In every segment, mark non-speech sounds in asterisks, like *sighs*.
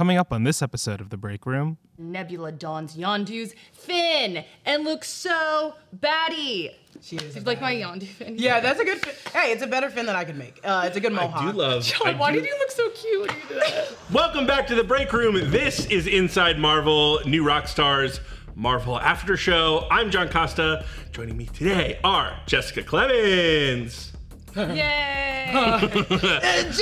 Coming up on this episode of The Break Room, Nebula dons Yondu's fin and looks so batty. She is. Do a you like my. Yondu fin? Yeah, that's a good. Fin. Hey, it's a better fin than I could make. Uh, it's a good mohawk. I do love. John, I why do- did you look so cute when you did that? Welcome back to the break room. This is Inside Marvel, New Rockstars Marvel After Show. I'm John Costa. Joining me today are Jessica Clemons Yay! And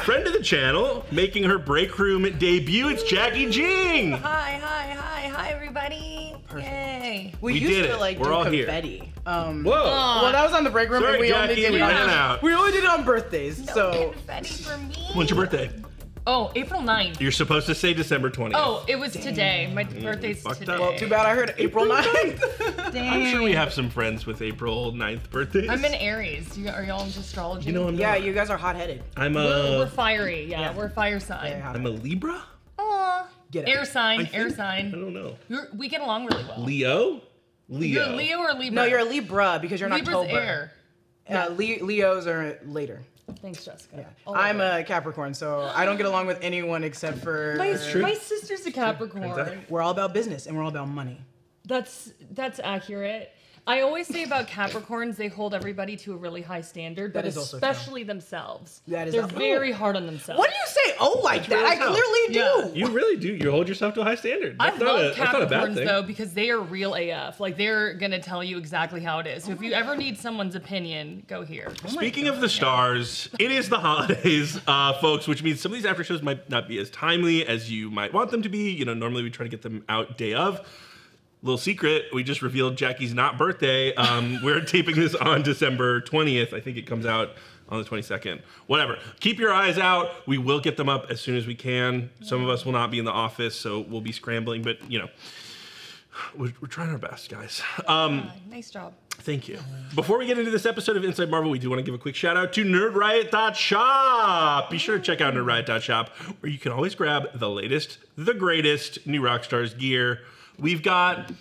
friend of the channel, making her break room debut. It's Jacki Jing. hi, hi, hi, hi, everybody. Yay. We, We used did to it. like We're do all here. confetti. Um, Whoa. well, that was on the break room, Sorry, and we only Jacki, did we it. ran On, out. we only did it on birthdays. so confetti for me. When's your birthday? Oh, April 9th. You're supposed to say December 20th. Oh, it was today. My birthday's fucked today. up. well, too bad I heard April 9th. *laughs* I'm sure we have some friends with April 9th birthdays. I'm in Aries. You, are y'all into astrology? You know, I'm yeah, not. you guys are hot headed. I'm we're, we're fiery. Yeah, Yeah. we're fire sign. Yeah, I'm a Libra. Aw. Get Air out. sign, I air think- I don't know. You're, we get along really well. Leo. Leo. You're Leo or Libra? No, you're a Libra because you're an Libra's October. air. Uh, Le- Leos are later. Thanks, Jessica. Yeah. All I'm over. a Capricorn, so I don't get along with anyone except for. My, my sister's a Capricorn. We're all about business and we're all about money. That's that's accurate. I always say about Capricorns, they hold everybody to a really high standard, but That is also especially themselves. That is They're al- very hard on themselves. What do you say? Oh, like that? I clearly do. Yeah. You really do. You hold yourself to a high standard. I That's not love a, that's not a bad Capricorns thing. though because they are real AF. Like they're gonna tell you exactly how it is. So if Oh you ever need someone's opinion, go here. Speaking of the stars, it is the holidays, *laughs* uh, folks, which means some of these after shows might not be as timely as you might want them to be. You know, normally we try to get them out day of. Little secret, we just revealed Jacki's not birthday. Um, we're *laughs* taping this on December 20th. I think it comes out on the 22nd. Whatever. Keep your eyes out. We will get them up as soon as we can. Some of us will not be in the office, so we'll be scrambling, but you know, *sighs* we're, we're trying our best, guys. Um, Nice job. Thank you. Before we get into this episode of Inside Marvel, we do want to give a quick shout out to NerdRiot.shop. Be sure to check out NerdRiot.shop, where you can always grab the latest, the greatest new Rockstars gear. We've got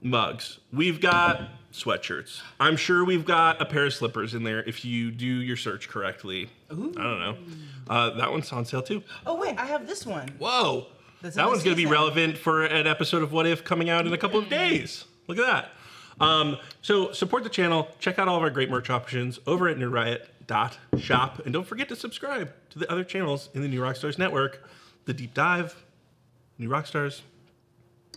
mugs, we've got sweatshirts. I'm sure we've got a pair of slippers in there if you do your search correctly. Ooh. I don't know. Uh, that one's on sale too. Oh wait, I have this one. Whoa. That's that one's going to be relevant for an episode of What If coming out in a couple of days. Look at that. Um, so support the channel. Check out all of our great merch options over at nerdriot.shop. And don't forget to subscribe to the other channels in the New Rockstars network. The Deep Dive, New Rockstars,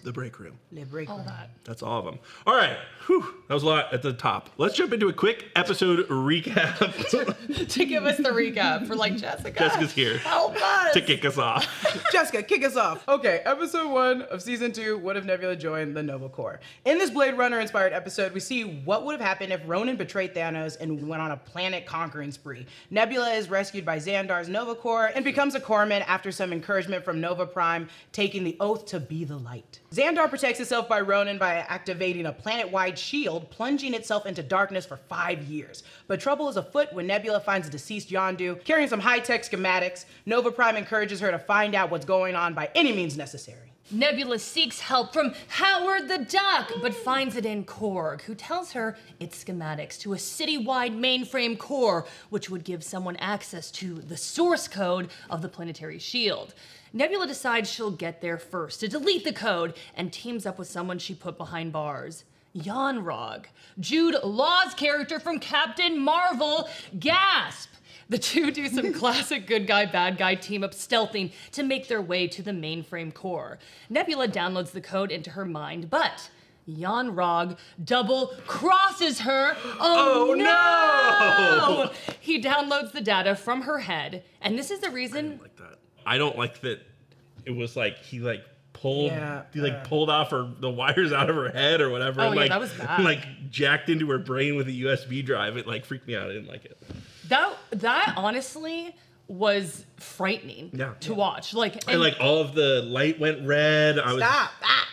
The Break Room. Le break. All that. That's all of them. All right. Whew, that was a lot at the top. Let's jump into a quick episode recap. *laughs* to give us the recap for like Jessica. Jessica's here Help us. to kick us off. *laughs* Jessica, kick us off. Okay, episode one of season two. What if Nebula joined the Nova Corps? In this Blade Runner inspired episode, we see what would have happened if Ronan betrayed Thanos and went on a planet conquering spree. Nebula is rescued by Xandar's Nova Corps and becomes a Corpsman after some encouragement from Nova Prime, taking the oath to be the light. Xandar protects itself by Ronan by activating a planet-wide shield, plunging itself into darkness for five years. But trouble is afoot when Nebula finds a deceased Yondu carrying some high-tech schematics. Nova Prime encourages her to find out what's going on by any means necessary. Nebula seeks help from Howard the Duck, but finds it in Korg, who tells her it's schematics to a citywide mainframe core, which would give someone access to the source code of the planetary shield. Nebula decides she'll get there first to delete the code and teams up with someone she put behind bars. Yon-Rogg, Jude Law's character from Captain Marvel, gasp! The two do some *laughs* classic good guy, bad guy team up stealthing to make their way to the mainframe core. Nebula downloads the code into her mind, but Yon-Rogg double crosses her. Oh, Oh, no! no! He downloads the data from her head, and this is the reason. Like that. I don't like that. It was like he like pulled Yeah, he like uh. pulled off her the wires out of her head or whatever. Oh, and, yeah, like, that was bad. Like jacked into her brain with a USB drive. It like freaked me out. I didn't like it. That that honestly was frightening Yeah. to watch. Like, And like all of the light went red. I was Stop! Ah!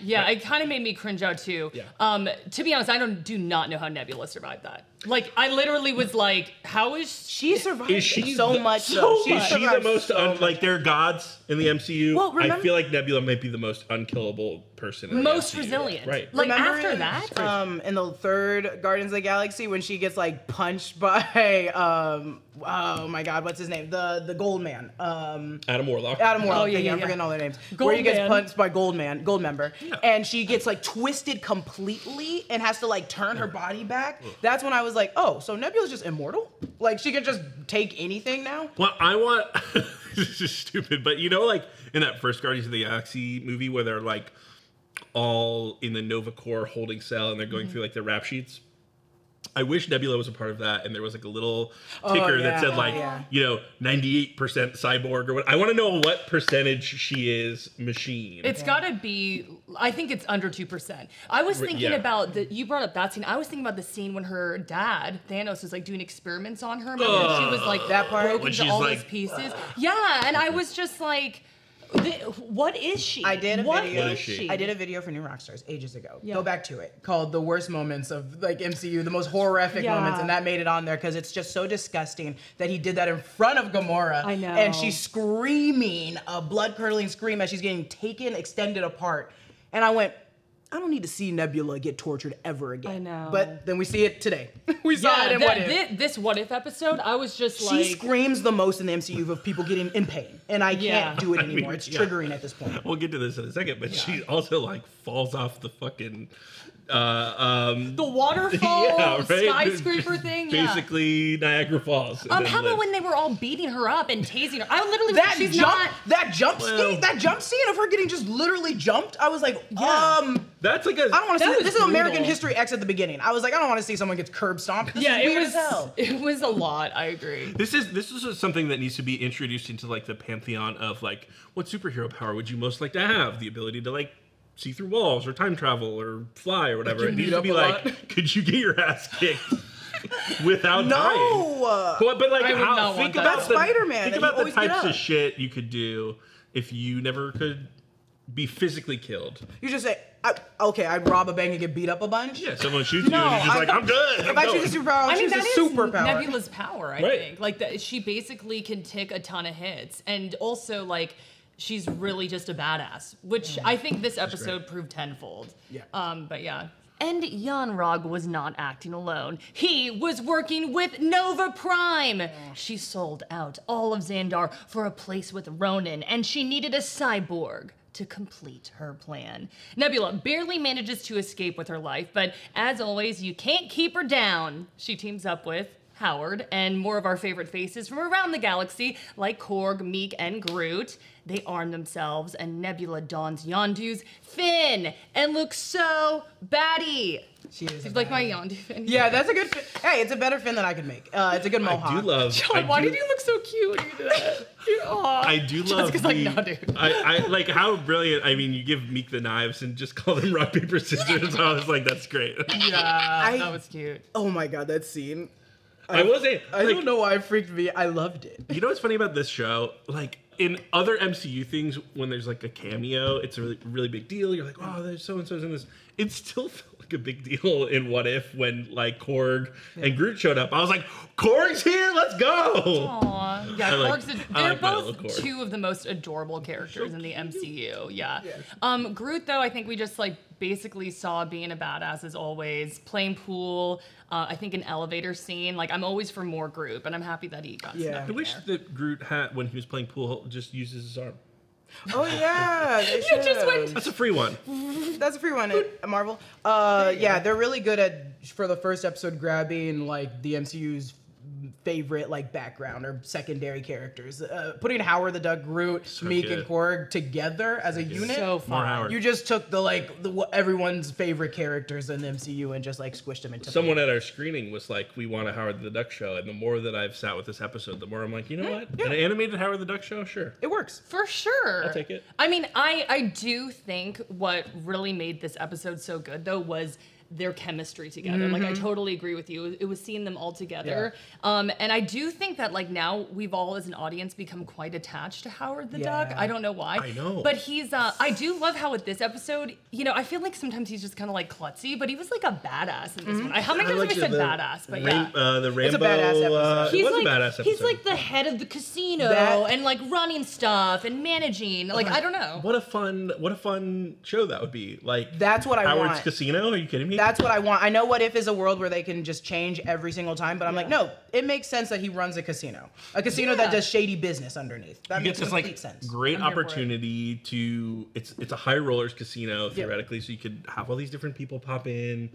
Yeah, it kind of made me cringe out too. Yeah. Um, to be honest, I don't do not know how Nebula survived that. Like, I literally was like, how is She survived Is she so the- much. so though. She much. Is she the survived most so un, much. like they're gods in the MCU? Well, I remember- feel like Nebula might be the most unkillable person. In the most MCU. resilient? Right. Like Remember after in, that. um, in the third Guardians of the Galaxy, when she gets like punched *laughs* by, um, oh my God, what's his name? The the Gold Man, um, Adam Warlock. Adam Warlock. Oh, yeah, thank you, yeah, I'm yeah. forgetting all their names. Gold where he gets Man. punched by Gold Man, Gold Member, and she gets like twisted completely and has to like turn her body back. That's when I was like, oh, so Nebula's just immortal? Like she can just take anything now? Well, I want. *laughs* this is stupid, but you know, like in that first Guardians of the Galaxy movie where they're like all in the Nova Corps holding cell and they're going mm-hmm. through like their rap sheets. I wish Nebula was a part of that, and there was like a little oh, ticker yeah, that said like, yeah. you know, ninety eight percent cyborg or what. I want to know what percentage she is machine. It's got to be. I think it's under two percent. I was thinking yeah. about the. You brought up that scene. I was thinking about the scene when her dad Thanos was like doing experiments on her. Remember when she was like That part? broken When into all like, those pieces. Yeah, and I was just like, th- what is she? I did a What video. What is she? I did a video for New Rockstars ages ago. Yeah. Go back to it called "The Worst Moments of like MCU," the most horrific Yeah. moments, and that made it on there because it's just so disgusting that he did that in front of Gamora. I know. And she's screaming a blood curdling scream as she's getting taken, extended apart, and I went. I don't need to see Nebula get tortured ever again. I know. But then we see it today. *laughs* we saw Yeah, it in that, What If. thi- this what if episode, I was just she like, She screams the most in the MCU of people getting in pain, and I Yeah. can't do it *laughs* mean, anymore. it's yeah. triggering at this point. We'll get to this in a second, but she also like falls off the fucking uh um the waterfall *laughs* yeah, right? skyscraper thing. Yeah. Basically Niagara Falls. Um, how about lives. when they were all beating her up and tasing her? I literally that like, she's jump, not. that jump Well- scene, that jump scene of her getting just literally jumped. I was like, Yeah. um, That's like a I don't want to That see was this. Is American. History X at the beginning. I was like, I don't want to see someone gets curb stomped. This Yeah, it was. hell. *laughs* It was a lot. I agree. This is this is something that needs to be introduced into like the pantheon of like what superhero power would you most like to have? The ability to like see through walls or time travel or fly or whatever. It needs to be like, lot. could you get your ass kicked without dying? No, But, but like, I how, think that. about Spider-Man, Think about the types of shit you could do if you never could be physically killed. you just say, I, okay, I'd rob a bank and get beat up a bunch. Yeah, someone shoots No, you and you're just I- like, I'm good. I'm If I going. choose a superpower, I'll I mean, choose that a is superpower. Nebula's power. I Right. think like that. She basically can take a ton of hits, and also like she's really just a badass, which I think this episode proved tenfold. Yeah. Um. But yeah. And Yon-Rogg was not acting alone. He was working with Nova Prime. She sold out all of Xandar for a place with Ronan, and she needed a cyborg to complete her plan. Nebula barely manages to escape with her life, but as always, you can't keep her down. She teams up with Howard and more of our favorite faces from around the galaxy, like Korg, Miek, and Groot. They arm themselves, and Nebula dons Yondu's fin and looks so batty. She is She's like my baddie. Yondu fin. Yeah, that's a good. Fin. Hey, it's a better fin than I could make. Uh, it's a good mohawk. I do love. John, I why do- did you look so cute when you did that? *laughs* You- I do love Jessica's the, like, no, dude. I, I like how brilliant. I mean, you give Miek the knives and just call them *laughs* rock paper scissors. I was like, that's great. Yeah, *laughs* I, that was cute. Oh my god, that scene. I will say, I like, don't know why it freaked me. I loved it. You know what's funny about this show? Like in other MCU things, when there's like a cameo, it's a really, really big deal. You're like, oh, there's so and so's in this. It still *laughs* felt like a big deal in What If when like Korg and Groot showed up. I was like, Korg's here, let's go. Aw, yeah, *laughs* I like- Korg's a, I they're like my both little Korg. two of the most adorable characters in the MCU. Yeah. Um, Groot, though, I think we just like basically saw being a badass as always, playing pool. Uh, I think an elevator scene. Like I'm always for more Groot, and I'm happy that he got Yeah. I in wish there. that Groot had when he was playing pool just uses his arm. Oh yeah, *laughs* they You just went- That's a free one. That's a free one at *laughs* Marvel. Uh, yeah, they're really good at for the first episode grabbing like the MCU's favorite like background or secondary characters. Uh, putting Howard the Duck, Groot, Miek, and. Korg together as a unit. So More fun. You just took the like the, everyone's favorite characters in the MCU and just like squished them into. Someone at our screening was like, "We want a Howard the Duck show," and the more that I've sat with this episode, the more I'm like, you know what? An animated Howard the Duck show, sure. It works. For sure. I'll take it. I mean, I I do think what really made this episode so good though was their chemistry together. Like I totally agree with you. It was, seeing them all together. Um, and I do think that like now we've all as an audience become quite attached to Howard the Duck. I don't know why. I know. But he's uh I do love how with this episode, you know, I feel like sometimes he's just kind of like klutzy, but he was like a badass in this one. I, how many I times have I said the- badass? But Rain- yeah. uh, the Rambo. a badass episode. Uh, He's it was like a badass episode. he's like the head of the casino That- and like running stuff and managing. Like I don't know. What a fun, what a fun show that would be. Like That's what I Howard's want. Casino. Are you kidding me? That's what I want. I know what if is a world where they can just change every single time, but I'm like, no, it makes sense that he runs a casino, a casino Yeah. that does shady business underneath. That you makes get this complete like sense. great I'm here for it. opportunity to. It's it's a high rollers casino theoretically, so you could have all these different people pop in.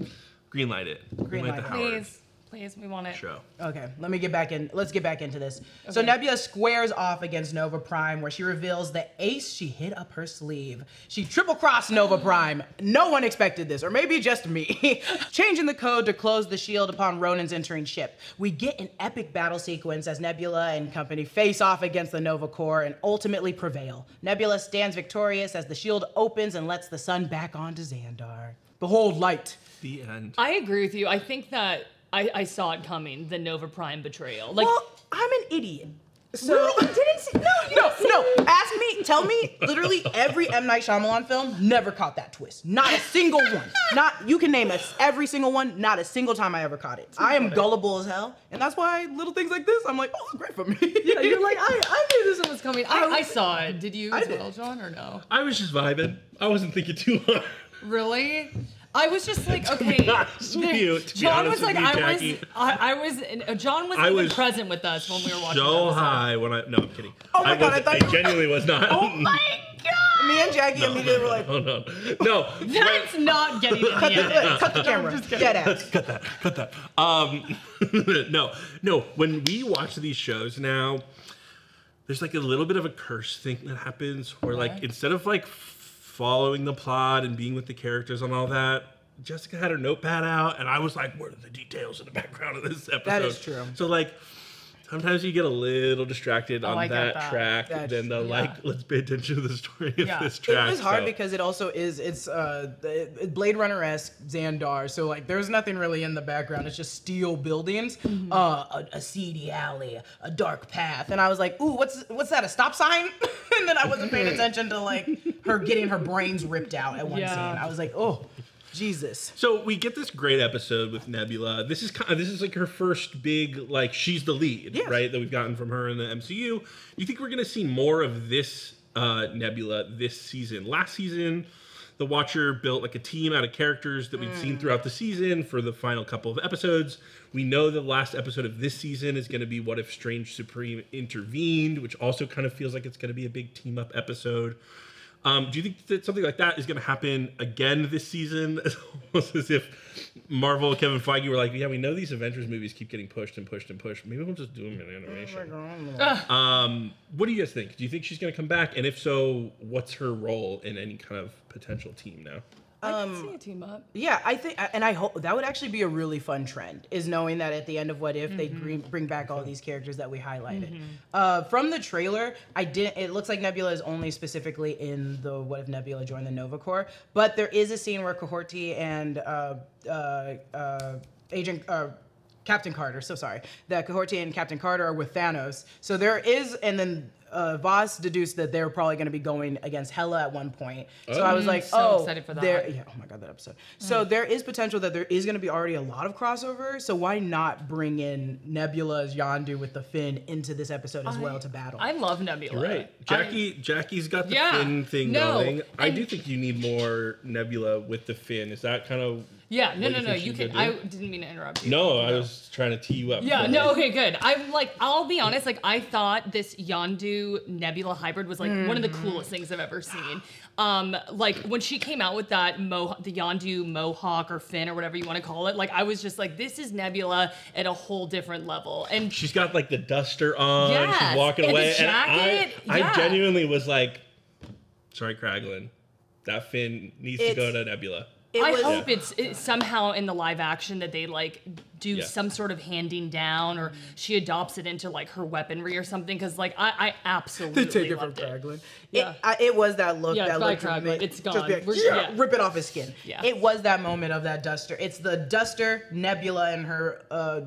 Greenlight it. Greenlight Greenlight the it. Howard Please, please, we want it. show. Okay, let me get back in. Let's get back into this. So Okay. Nebula squares off against Nova Prime, where she reveals the ace she hid up her sleeve. She triple crossed Nova Prime. No one expected this, or maybe just me. *laughs* Changing the code to close the shield upon Ronan's entering ship. We get an epic battle sequence as Nebula and company face off against the Nova Corps and ultimately prevail. Nebula stands victorious as the shield opens and lets the sun back onto Xandar. Behold light. The end. I agree with you. I think that I, I saw it coming, the Nova Prime betrayal. Like well, I'm an idiot. So Really? You didn't see no, no, no. Ask me, tell me. Literally every M Night Shyamalan film never caught that twist. Not a single one. Not you can name us every single one. Not a single time I ever caught it. I am gullible as hell, and that's why little things like this, I'm like, oh, great for me. Yeah, you're like, I, I knew this one was coming. I, I saw it. Did you I as did. well, John, or no? I was just vibing. I wasn't thinking too hard. Really? I was just like, *laughs* okay. honest with you, to John honest was like, with you, I was, I, I was, uh, John was I even was present with us when we were watching. the So episode. high when I. No, I'm kidding. Oh my God, I wasn't- thought you were- genuinely was not. Oh *laughs* my god! me and Jacki immediately were like, Oh no, no. *laughs* That's not getting in the cut the, edit. cut the camera. Dead ass. cut that, cut that. Um, no, no. When we watch these shows now, there's like a little bit of a curse thing that happens where, like, Okay. instead of like f- following the plot and being with the characters and all that, Jessica had her notepad out, and I was like, "What are the details in the background of this episode?" is true. So like. Sometimes you get a little distracted on that, that. track, That's then the true. like, let's pay attention to the story of Yeah. this It track. was hard so- because it also is it's uh Blade Runner esque Xandar, so like there's nothing really in the background. It's just steel buildings, Mm-hmm. uh, a, a seedy alley, a dark path, and I was like, ooh, what's what's that? A stop sign? *laughs* and then I wasn't paying *laughs* attention to like her getting her brains ripped out at one Yeah. scene. I was like, oh, Jesus. So we get this great episode with Nebula. This is kind of, this is like her first big like she's the lead, Yes. right? That we've gotten from her in the MCU. You think we're gonna see more of this uh, Nebula this season? Last season, the Watcher built like a team out of characters that we've seen throughout the season for the final couple of episodes. We know the last episode of this season is going to be What If Strange Supreme intervened, which also kind of feels like it's going to be a big team up episode. Um, do you think that something like that is going to happen again this season? It's *laughs* almost as if Marvel, Kevin Feige were like, "Yeah, we know these Avengers movies keep getting pushed and pushed and pushed. Maybe we'll just do them in animation." Um, what do you guys think? Do you think she's going to come back? And if so, what's her role in any kind of potential team now? I can see a team up. Yeah, I think, and I hope that would actually be a really fun trend. Is knowing that at the end of What If they bring, bring back all these characters that we highlighted. Uh, from the trailer, I didn't. It looks like Nebula is only specifically in the What If Nebula joined the Nova Corps, but there is a scene where Kahhori and uh, uh, uh, Agent. Uh, Captain Carter, so sorry. That Kahhori and Captain Carter are with Thanos. So there is, and then uh, Voss deduced that they're probably going to be going against Hela at one point. So I was like, so oh, excited for that. there- yeah, oh my god, that episode. So there is potential that there is going to be already a lot of crossover. So why not bring in Nebula's Yondu with the fin into this episode as well to battle? I love Nebula. Right, I- Jacki. Jacki's got the Yeah, fin thing no, going. I do think you need more Nebula with the fin. Is that kind of yeah, no, no, no. You can. I didn't mean to interrupt you. No, I was trying to tee you up. Yeah, no, it. okay, good. I'm like, I'll be honest, like, I thought this Yondu Nebula hybrid was like one of the Mm-hmm. coolest things I've ever seen. Um, like when she came out with that Mo, the Yondu Mohawk or fin or whatever you want to call it, like, I was just like, this is Nebula at a whole different level. And She's got like the duster on. Yes, She's walking and the away, jacket, and I, yeah. I genuinely was like, "Sorry, Kraglin, that fin needs to go to Nebula." It I was- hope it's, it's somehow in the live action that they like do Yeah. some sort of handing down, or she adopts it into like her weaponry or something. Because like I, I absolutely to take it from loved it. Yeah. It, I, it was that look Yeah, that it's by look from Kraglin. me. It's Just gone. be like, We're- yeah, yeah. rip it off his skin. Yeah. It was that moment of that duster. It's the duster, Nebula, and her uh,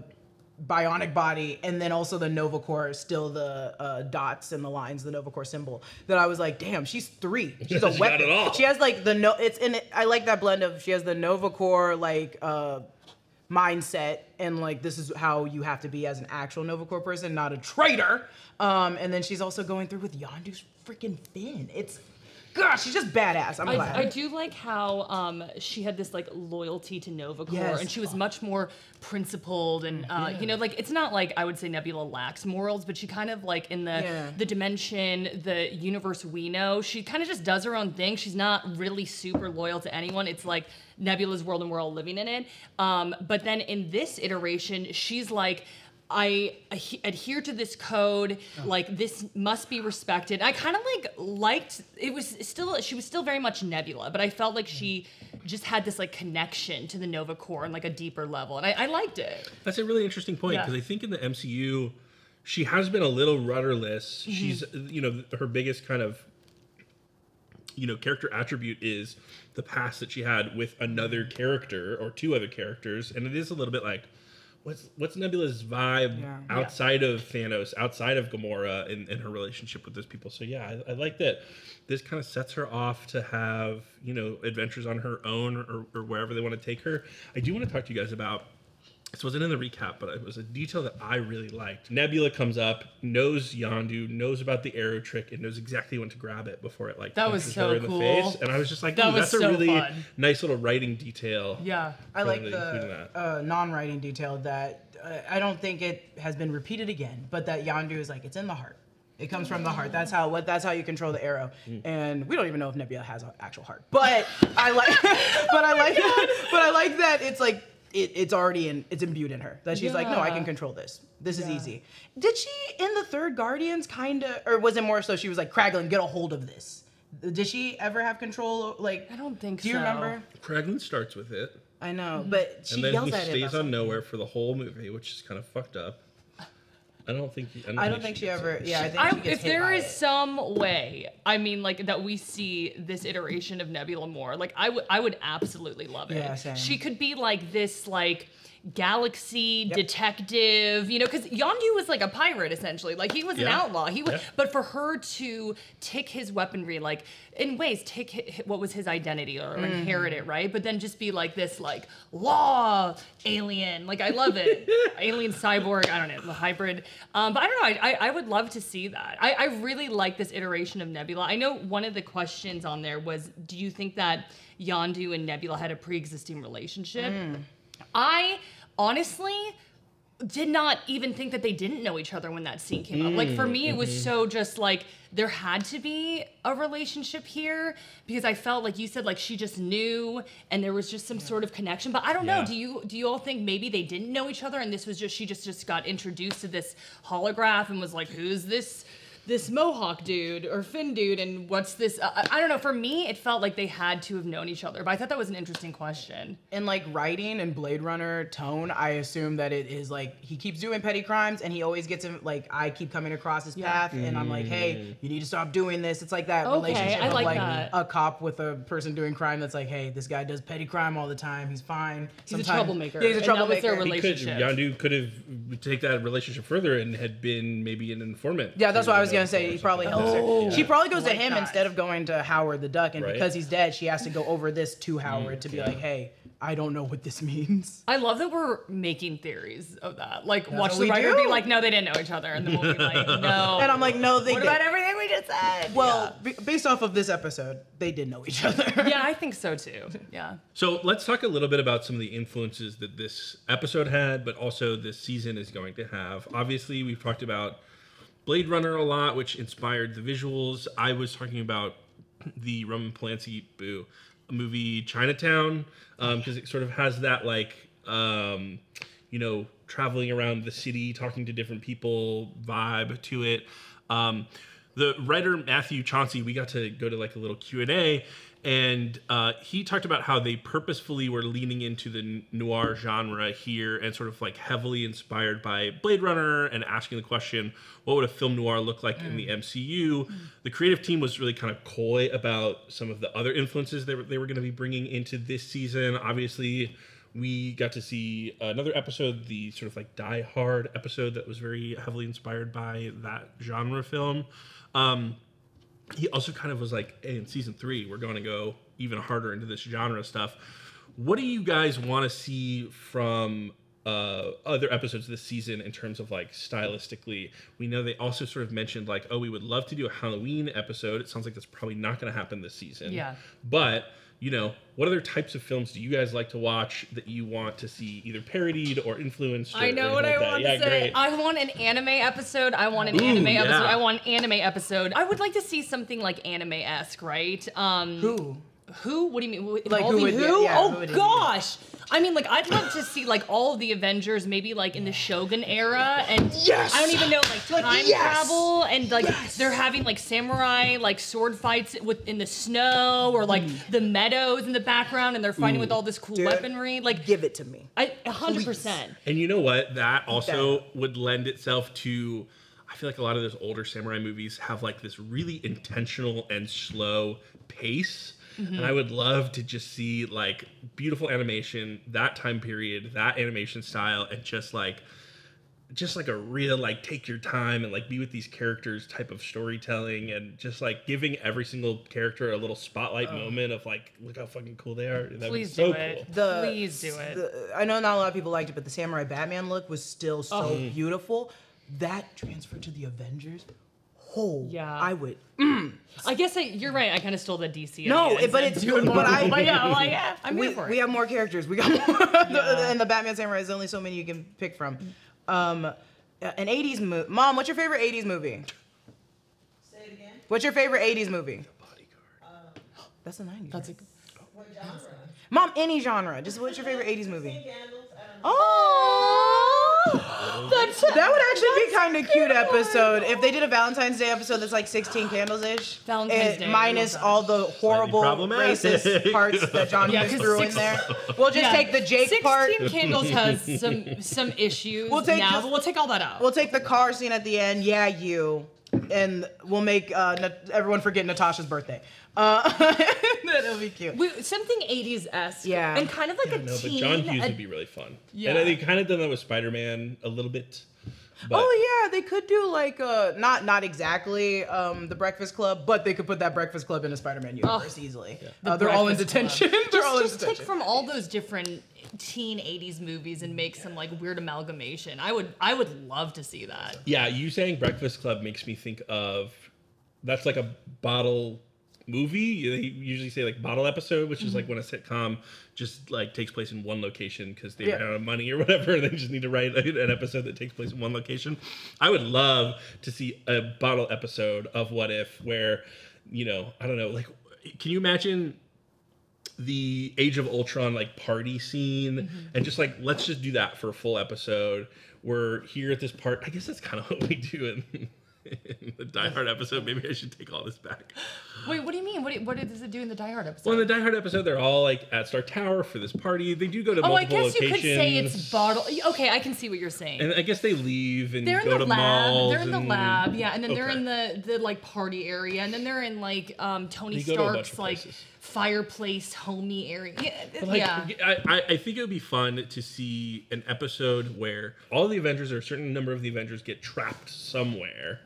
bionic body, and then also the Nova Corps, still the uh, dots and the lines, the Nova Corps symbol. That I was like, damn, she's three. *laughs* She's a She weapon. She has like the no. It's in it. I like that blend of she has the Nova Corps like. uh mindset and like this is how you have to be as an actual Nova Corps person, not a traitor. Um, and then she's also going through with Yondu's freaking fin. It's gosh, she's just badass. I'm glad. I, I do like how um, she had this like loyalty to Nova Corps, Yes. and she was much more principled, and uh, you know, like it's not like I would say Nebula lacks morals, but she kind of like in the Yeah. the dimension, the universe we know, she kind of just does her own thing. She's not really super loyal to anyone. It's like Nebula's world, and we're all living in it. Um, but then in this iteration, she's like. I adhe- adhere to this code. Like this must be respected. I kind of like liked. It was still she was still very much Nebula, but I felt like she just had this like connection to the Nova Corps on like a deeper level, and I, I liked it. That's a really interesting point Yeah. because I think in the MCU, she has been a little rudderless. Mm-hmm. She's, you know, her biggest kind of, you know, character attribute is the past that she had with another character or two other characters, and it is a little bit like. What's, what's Nebula's vibe Yeah. outside of Thanos, outside of Gamora, in, in her relationship with those people? So yeah, I, I like that. This kind of sets her off to have you know adventures on her own or, or wherever they want to take her. I do want to talk to you guys about this wasn't in the recap, but it was a detail that I really liked. Nebula comes up, knows Yondu, knows about the arrow trick, and knows exactly when to grab it before it like That was punches so her in cool. the face. And I was just like, That was that's so a really fun. nice little writing detail. Yeah. I like them to include in the uh, non-writing detail that uh, I don't think it has been repeated again, but that Yondu is like it's in the heart. It comes from the heart. That's how what that's how you control the arrow. And we don't even know if Nebula has an actual heart. But I like *laughs* but I like but I like that it's like it, it's already in it's imbued in her. That she's like, no, I can control this. This is easy. Did she in the third Guardians kinda or was it more so she was like, Kraglin, get a hold of this? Did she ever have control like I don't think so. Do you so. remember? Kraglin starts with it, I know, but she and then yells he at stays about on nowhere for the whole movie, which is kind of fucked up. I don't think. He, I don't, I don't think she gets ever. Yeah, I think I, she gets if hit there by is it. some way, I mean, like that we see this iteration of Nebula more, like I would, I would absolutely love it. Yeah, same. She could be like this, like galaxy detective, you know, because Yondu was like a pirate essentially, like he was an outlaw. He was, Yeah. but for her to take his weaponry, like in ways, take hi- what was his identity or, Mm-hmm. inherit it, right? But then just be like this, like law alien. Like I love it, *laughs* alien cyborg. I don't know, the hybrid. Um, but I don't know. I, I, I would love to see that. I, I really like this iteration of Nebula. I know one of the questions on there was, do you think that Yondu and Nebula had a pre-existing relationship? I honestly did not even think that they didn't know each other when that scene came up. Like for mm-hmm. me, it was mm-hmm. so just like there had to be a relationship here because I felt like you said like she just knew and there was just some sort of connection. But I don't know. Do you do you all think maybe they didn't know each other and this was just she just just got introduced to this holograph and was like, who's this? This Mohawk dude or fin dude, and what's this? Uh, I I don't know. For me, it felt like they had to have known each other, but I thought that was an interesting question. in like writing and Blade Runner tone, I assume that it is like he keeps doing petty crimes and he always gets him like I keep coming across his Yeah. path and I'm like, hey, you need to stop doing this. It's like that Okay, relationship I of like like that. a cop with a person doing crime that's like, hey, this guy does petty crime all the time. He's fine. He's a troublemaker, Yeah, he's a and that was their troublemaker. He could, relationship. Yondu could have take that relationship further and had been maybe an informant. Yeah, that's to what I was the gonna say. He probably helps Oh. her. She probably goes to him instead of going to Howard the Duck, and Right. because he's dead, she has to go over this to mm, Howard to be like, hey, I don't know what this *laughs* means. I love that we're making theories of that. Like, watch what the we writer do. be like, no, they didn't know each other, and then we'll be like, *laughs* no. And I'm like, no, they what did. about everything we just said? Well, b- based off of this episode, they did know each other. yeah. *laughs* yeah, I think so too. Yeah. So let's talk a little bit about some of the influences that this episode had, but also this season is going to have. Obviously, we've talked about Blade Runner a lot, which inspired the visuals. I was talking about the Roman Polanski boo movie Chinatown because it sort of has that like um, you know traveling around the city, talking to different people vibe to it. Um, the writer Matthew Chauncey, we got to go to like a little Q and A, and uh, he talked about how they purposefully were leaning into the noir genre here and sort of like heavily inspired by Blade Runner and asking the question, what would a film noir look like in the MCU? The creative team was really kind of coy about some of the other influences they were, they were going to be bringing into this season. Obviously, we got to see another episode, the sort of like Die Hard episode that was very heavily inspired by that genre film. Um, he also kind of was like, hey, in season three, we're going to go even harder into this genre stuff. What do you guys want to see from uh, other episodes this season in terms of like stylistically? We know they also sort of mentioned like, oh, we would love to do a Halloween episode. It sounds like that's probably not going to happen this season. Yeah. But you know, what other types of films do you guys like to watch that you want to see either parodied or influenced? Or, I know or what I anything like want that? to say. great. I want an anime episode. I want an Ooh, anime yeah. episode. I want an anime episode. I would like to see something like anime esque, right? Um, Who? Who? What do you mean? Like, who would- who? yeah, oh who would it be? gosh! I mean, like I'd love to see like all of the Avengers, maybe like in the Shogun era, and Yes! I don't even know like Like, time yes! travel, and like Yes! they're having like samurai like sword fights with in the snow, or like mm. the meadows in the background, and they're fighting with mm. all this cool Dude, weaponry. Like Give it to me. I, a hundred percent. And you know what? That also That- would lend itself to. I feel like a lot of those older samurai movies have like this really intentional and slow pace. Mm-hmm. And I would love to just see like beautiful animation, that time period, that animation style, and just like just like a real like take your time and like be with these characters type of storytelling and just like giving every single character a little spotlight oh. moment of like look how fucking cool they are. That'd be Please so do it. cool. The, Please do it. the- I know not a lot of people liked it, but the Samurai Batman look was still so Oh. beautiful. That transferred to the Avengers. Oh, Yeah. I would. *clears throat* I guess I, you're right. I kind of stole the DC. No, it- but it's doing *laughs* but I- *laughs* but yeah, like, yeah, I'm we, here for we have more characters. We got more. Yeah. and the Batman Samurai is only so many you can pick from. Um, an 80s movie. Mom, what's your favorite 80s movie? Say it again. What's your favorite 80s movie? The Bodyguard. That's the 90s. That's a, What genre? Mom, any genre. Just what's your favorite 80s movie? Ten candles. I don't know. Oh, that's that would actually be kind of cute episode if they did a Valentine's Day episode that's like 16 candles ish. Valentine's Day, minus all the horrible racist parts that *laughs* John Yeah, Hughes 'cause threw in there. We'll just Yeah. take the Jake 16 part. Candles has *laughs* some some issues We'll take now, just- but we'll take all that out. We'll take the car scene at the end. Yeah, you. And we'll make uh, Nat- everyone forget Natasha's birthday. Uh, *laughs* that'll be cute. We, something 80s esque. Yeah. And kind of like a No, but. John Hughes a- would be really fun. Yeah. And they kind of done that with Spider Man a little bit. But Oh yeah, they could do like uh not not exactly um the Breakfast Club, but they could put that Breakfast Club in a Spider-Man universe easily. Uh, they're all in detention. *laughs* they're just all in just take detention. from all those different teen 80s movies and make some like weird amalgamation. I would I would love to see that. yeah, you saying Breakfast Club makes me think of that's like a bottle movie. They usually say like bottle episode, which is like when a sitcom just like takes place in one location because they Yeah. ran out of money or whatever. They just need to write *laughs* an episode that takes place in one location. I would love to see a bottle episode of What If where, you know, I don't know, like, can you imagine the Age of Ultron like party scene and just like let's just do that for a full episode. We're here at this part. I guess that's kind of *laughs* what we do in, in the Die Hard episode. Maybe I should take all this back. Wait, what do you mean? What, do- what does it do in the Die Hard episode? Well, in the Die Hard episode, they're all like at Stark Tower for this party. They do go to oh, I multiple guess you could say it's bottle. Okay, I can see what you're saying. And I guess they leave and they're in go the to lab. malls. They're in the and- lab, yeah, and then they're in the the like party area, and then they're in like um Tony They go to a bunch Stark's of like places. Fireplace homey area. Yeah, like, yeah. I, I- I think it would be fun to see an episode where all the Avengers or a certain number of the Avengers get trapped somewhere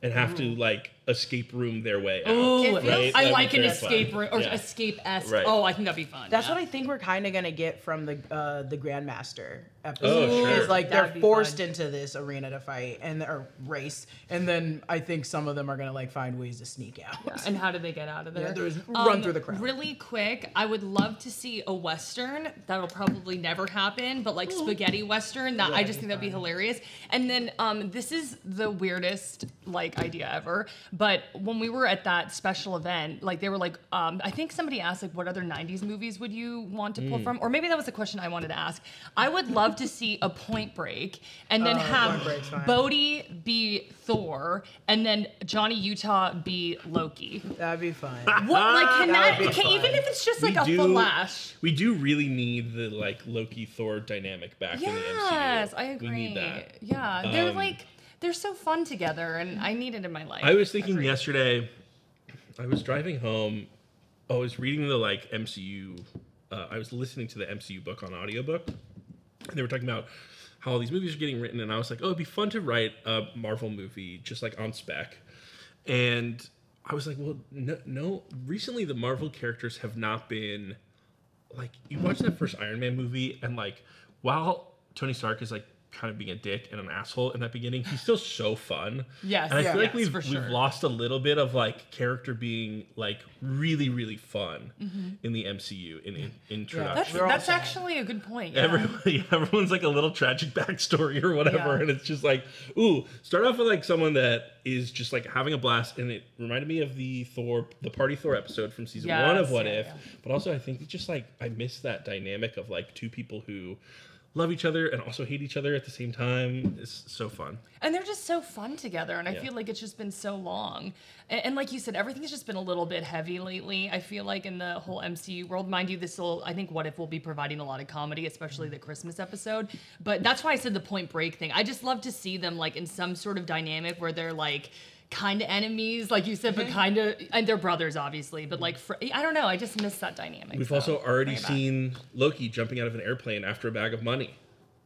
and have to mm-hmm. like escape room their way out. Ooh, right? I That'd like an escape fun. room or Yeah. escape esque. Right. Oh, I think that'd be fun. That's yeah. what I think we're kind of gonna get from the uh, the Grandmaster episode. Oh, sure. Is like That'd they're forced fun. into this arena to fight and or race, and then I think some of them are gonna like find ways to sneak out. And how do they get out of there? Yeah, there's- run through the crowd. Really quick, I would love to see a western. That'll probably never happen, but like spaghetti western. That I just think that'd be hilarious. And then um, this is the weirdest like idea ever, But when we were at that special event, like they were like, um, I think somebody asked like, what other '90s movies would you want to pull Mm. from? Or maybe that was a question I wanted to ask. I would love to see a Point Break, and then have Oh, Point Break's. Bodhi be Thor, and then Johnny Utah be Loki. That'd be fun. What like can That that? be can, even if it's just We like a do- flash. We do really need the like Loki Thor dynamic back in the MCU. Yes, I We agree. need that. Yeah, they're Um, like they're so fun together, and I need it in my life. I was thinking Agreed. yesterday, I was driving home. I was reading the like MCU. Uh, I was listening to the MCU book on audiobook, and they were talking about how all these movies are getting written, and I was like, oh, it'd be fun to write a Marvel movie just like on spec. And I was like, well, no, no. Recently, the Marvel characters have not been like you watch that first Iron Man movie, and like while Tony Stark is like kind of being a dick and an asshole in that beginning, he's still so fun. Yes, and I feel like yes, we've sure. we've lost a little bit of like character being like really really fun in the MCU in, in introduction. Mm-hmm. That's that's actually a good point. Yeah. Everyone, *laughs* yeah, everyone's like a little tragic backstory or whatever, Yeah. and it's just like, ooh, start off with like someone that is just like having a blast, and it reminded me of the Thor, the Party Thor episode from season one of What yeah, If, yeah. but also I think it just like I miss that dynamic of like two people who love each other and also hate each other at the same time. It's so fun. And they're just so fun together, and I Yeah. feel like it's just been so long. And, and like you said, everything's just been a little bit heavy lately. I feel like in the whole MCU world, mind you, this will I think What If will be providing a lot of comedy, especially the Christmas episode. But that's why I said the Point Break thing. I just love to see them like in some sort of dynamic where they're like kind of enemies, like you said, but kind of, and they're brothers, obviously. But like, fr- I don't know. I just miss that dynamic. We've so also already bring back. seen Loki jumping out of an airplane after a bag of money.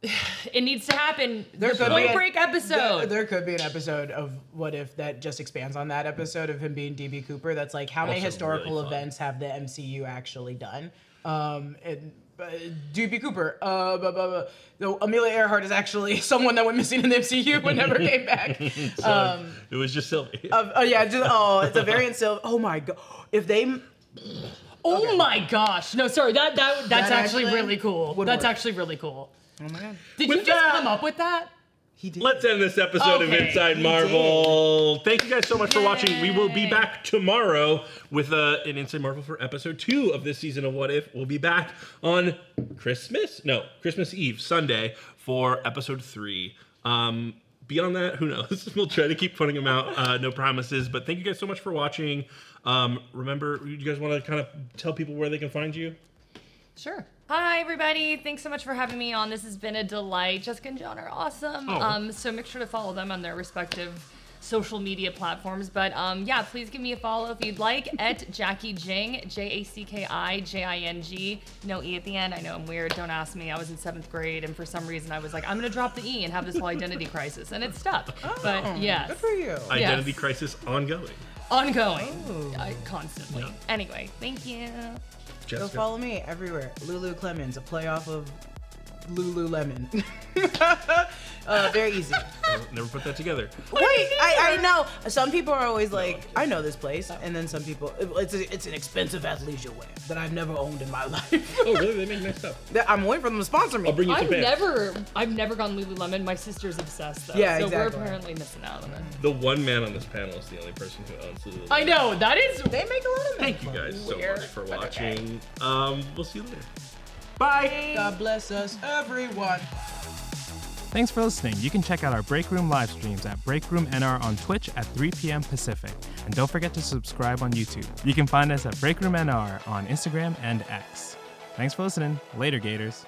*sighs* It needs to happen. There the could be Point an- Break episode. There, there could be an episode of What If that just expands on that episode of him being DB Cooper. That's like how many Also historical really fun. events have the MCU actually done? Um, and uh, DB Cooper. Uh, blah, blah, blah. No, Amelia Earhart is actually *laughs* someone that went missing in the MCU and never *laughs* came back. So it was just Sylvie. Um, oh yeah, just, oh, it's a variant still. Oh my god, if they Oh Okay. my gosh! No, sorry. That that that's That actually, actually really cool. That's work. actually really cool. Oh my god, Did With you just that- come up with that? He did. Let's end this episode of Inside He Marvel. Thank you guys so much for watching. We will be back tomorrow with uh, an Inside Marvel for episode two of this season of What If. We'll be back on Christmas? No, Christmas Eve, Sunday, for episode three. Um, beyond that, who knows? *laughs* we'll try to keep putting them out. Uh, no promises. But thank you guys so much for watching. Um, remember, you guys want to kind of tell people where they can find you? Sure. Hi, everybody. Thanks so much for having me on. This has been a delight. Jessica and John are awesome. Oh. Um, so make sure to follow them on their respective social media platforms. But um, yeah, please give me a follow if you'd like *laughs* at Jacki Jing, J A C K I J I N G. No E at the end. I know I'm weird. Don't ask me. I was in seventh grade, and for some reason, I was like, I'm going to drop the E and have this whole identity *laughs* crisis. And it stuck. Oh, but yes. Good for you. Identity Yes. crisis ongoing. Ongoing. Oh. I, constantly. Anyway, thank you. Go Jessica. follow me everywhere. Lulu Clemons, a play off of Lululemon. *laughs* uh, very easy. Never put that together. Wait, I, I know. Some people are always like, I know this place, and then some people, it's a, it's an expensive athleisure wear that I've never owned in my *laughs* life. Oh, really? They make nice stuff. That- I'm waiting for them to sponsor me. I'll bring you some I've pants. never, I've never gone Lululemon. My sister's obsessed though. Yeah, so exactly. we're apparently missing out on it. The one man on this panel is the only person who owns Lululemon. I know that is. they make a lot of money. Thank you guys so much for but okay. watching. Um, we'll see you later. Bye. God bless us, everyone. Thanks for listening. You can check out our Break Room live streams at Break Room NR on Twitch at 3 p.m. Pacific. And don't forget to subscribe on YouTube. You can find us at Break Room NR on Instagram and X. Thanks for listening. Later, Gators.